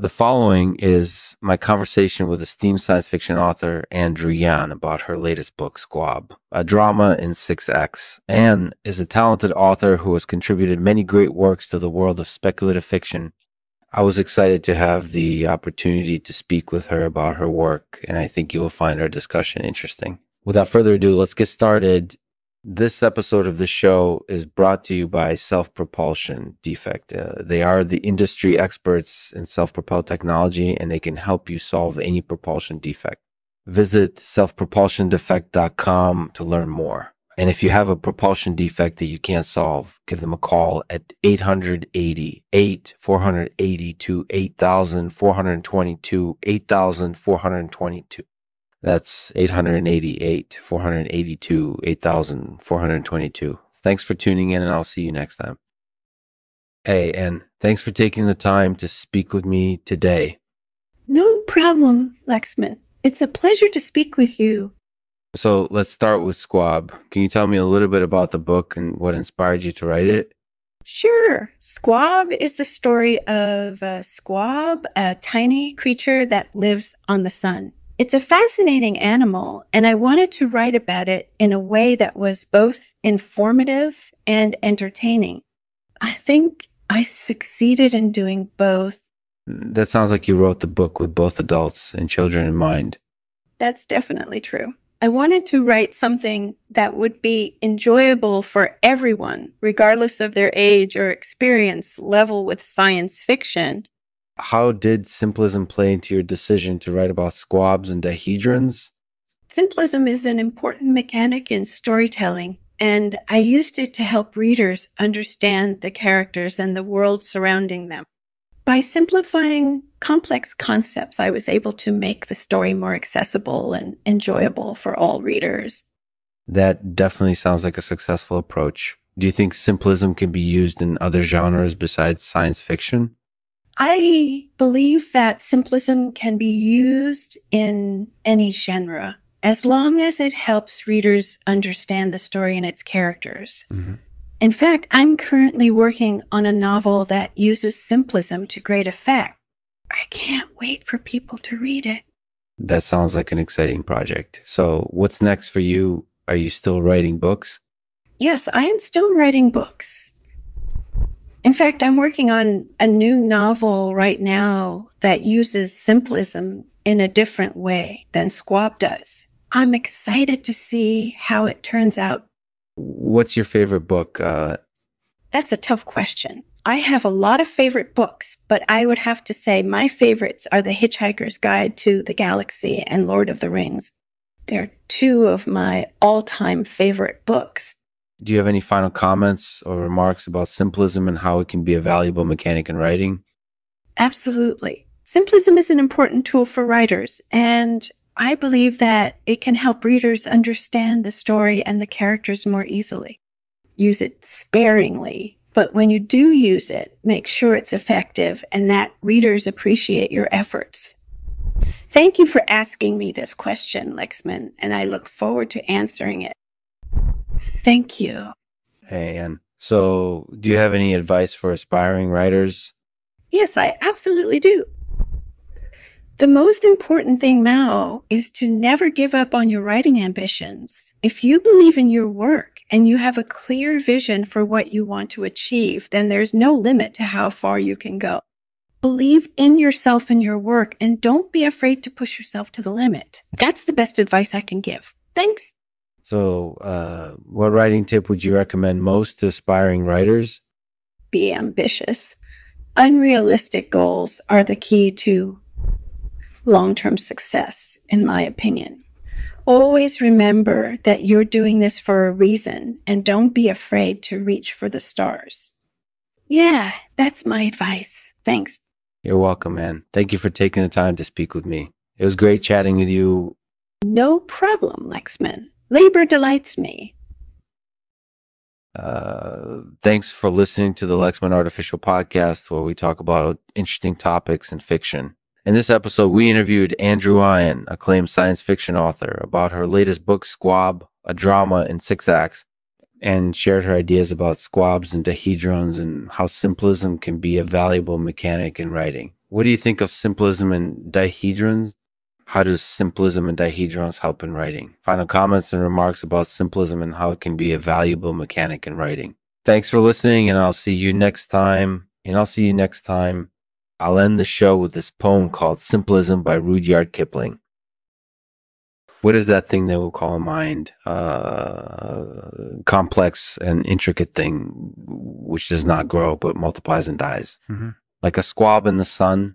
The following is my conversation with esteemed science fiction author Ann Druyan about her latest book, Squab, a drama in six acts. Ann is a talented author who has contributed many great works to the world of speculative fiction. I was excited to have the opportunity to speak with her about her work, and I think you will find our discussion interesting. Without further ado, let's get started. This episode of the show is brought to you by Self Propulsion Defect. Uh, they are the industry experts in self propelled technology and they can help you solve any propulsion defect. Visit selfpropulsiondefect.com to learn more. And if you have a propulsion defect that you can't solve, give them a call at 880 8 482 8422 8422. That's 888, 482, 8,422. Thanks for tuning in and I'll see you next time. Hey, and thanks for taking the time to speak with me today. No problem, Lexman. It's a pleasure to speak with you. So let's start with Squab. Can you tell me a little bit about the book and what inspired you to write it? Sure. Squab is the story of a squab, a tiny creature that lives on the sun. It's a fascinating animal, and I wanted to write about it in a way that was both informative and entertaining. I think I succeeded in doing both. That sounds like you wrote the book with both adults and children in mind. That's definitely true. I wanted to write something that would be enjoyable for everyone, regardless of their age or experience level with science fiction, how did simplism play into your decision to write about squabs and dihedrons? Simplism is an important mechanic in storytelling, and I used it to help readers understand the characters and the world surrounding them. By simplifying complex concepts, I was able to make the story more accessible and enjoyable for all readers. That definitely sounds like a successful approach. Do you think simplism can be used in other genres besides science fiction? I believe that simplism can be used in any genre as long as it helps readers understand the story and its characters. Mm-hmm. In fact, I'm currently working on a novel that uses simplism to great effect. I can't wait for people to read it. That sounds like an exciting project. So, what's next for you? Are you still writing books? Yes, I am still writing books. In fact, I'm working on a new novel right now that uses simplism in a different way than Squab does. I'm excited to see how it turns out. What's your favorite book? Uh... That's a tough question. I have a lot of favorite books, but I would have to say my favorites are The Hitchhiker's Guide to the Galaxy and Lord of the Rings. They're two of my all time favorite books. Do you have any final comments or remarks about simplism and how it can be a valuable mechanic in writing? Absolutely. Simplism is an important tool for writers, and I believe that it can help readers understand the story and the characters more easily. Use it sparingly, but when you do use it, make sure it's effective and that readers appreciate your efforts. Thank you for asking me this question, Lexman, and I look forward to answering it. Thank you. Hey, and so do you have any advice for aspiring writers? Yes, I absolutely do. The most important thing now is to never give up on your writing ambitions. If you believe in your work and you have a clear vision for what you want to achieve, then there's no limit to how far you can go. Believe in yourself and your work and don't be afraid to push yourself to the limit. That's the best advice I can give. Thanks. So, uh, what writing tip would you recommend most to aspiring writers? Be ambitious. Unrealistic goals are the key to long term success, in my opinion. Always remember that you're doing this for a reason and don't be afraid to reach for the stars. Yeah, that's my advice. Thanks. You're welcome, man. Thank you for taking the time to speak with me. It was great chatting with you. No problem, Lexman. Labor delights me. Uh, thanks for listening to the Lexman Artificial Podcast, where we talk about interesting topics in fiction. In this episode, we interviewed Ann Druyan, acclaimed science fiction author, about her latest book, Squab, a drama in six acts, and shared her ideas about squabs and dihedrons and how simplism can be a valuable mechanic in writing. What do you think of simplism and dihedrons? How do simplism and dihedrons help in writing? Final comments and remarks about simplism and how it can be a valuable mechanic in writing. Thanks for listening, and I'll see you next time. And I'll see you next time. I'll end the show with this poem called Simplism by Rudyard Kipling. What is that thing that we'll call a mind? Uh, complex and intricate thing which does not grow but multiplies and dies. Mhm. Like a squab in the sun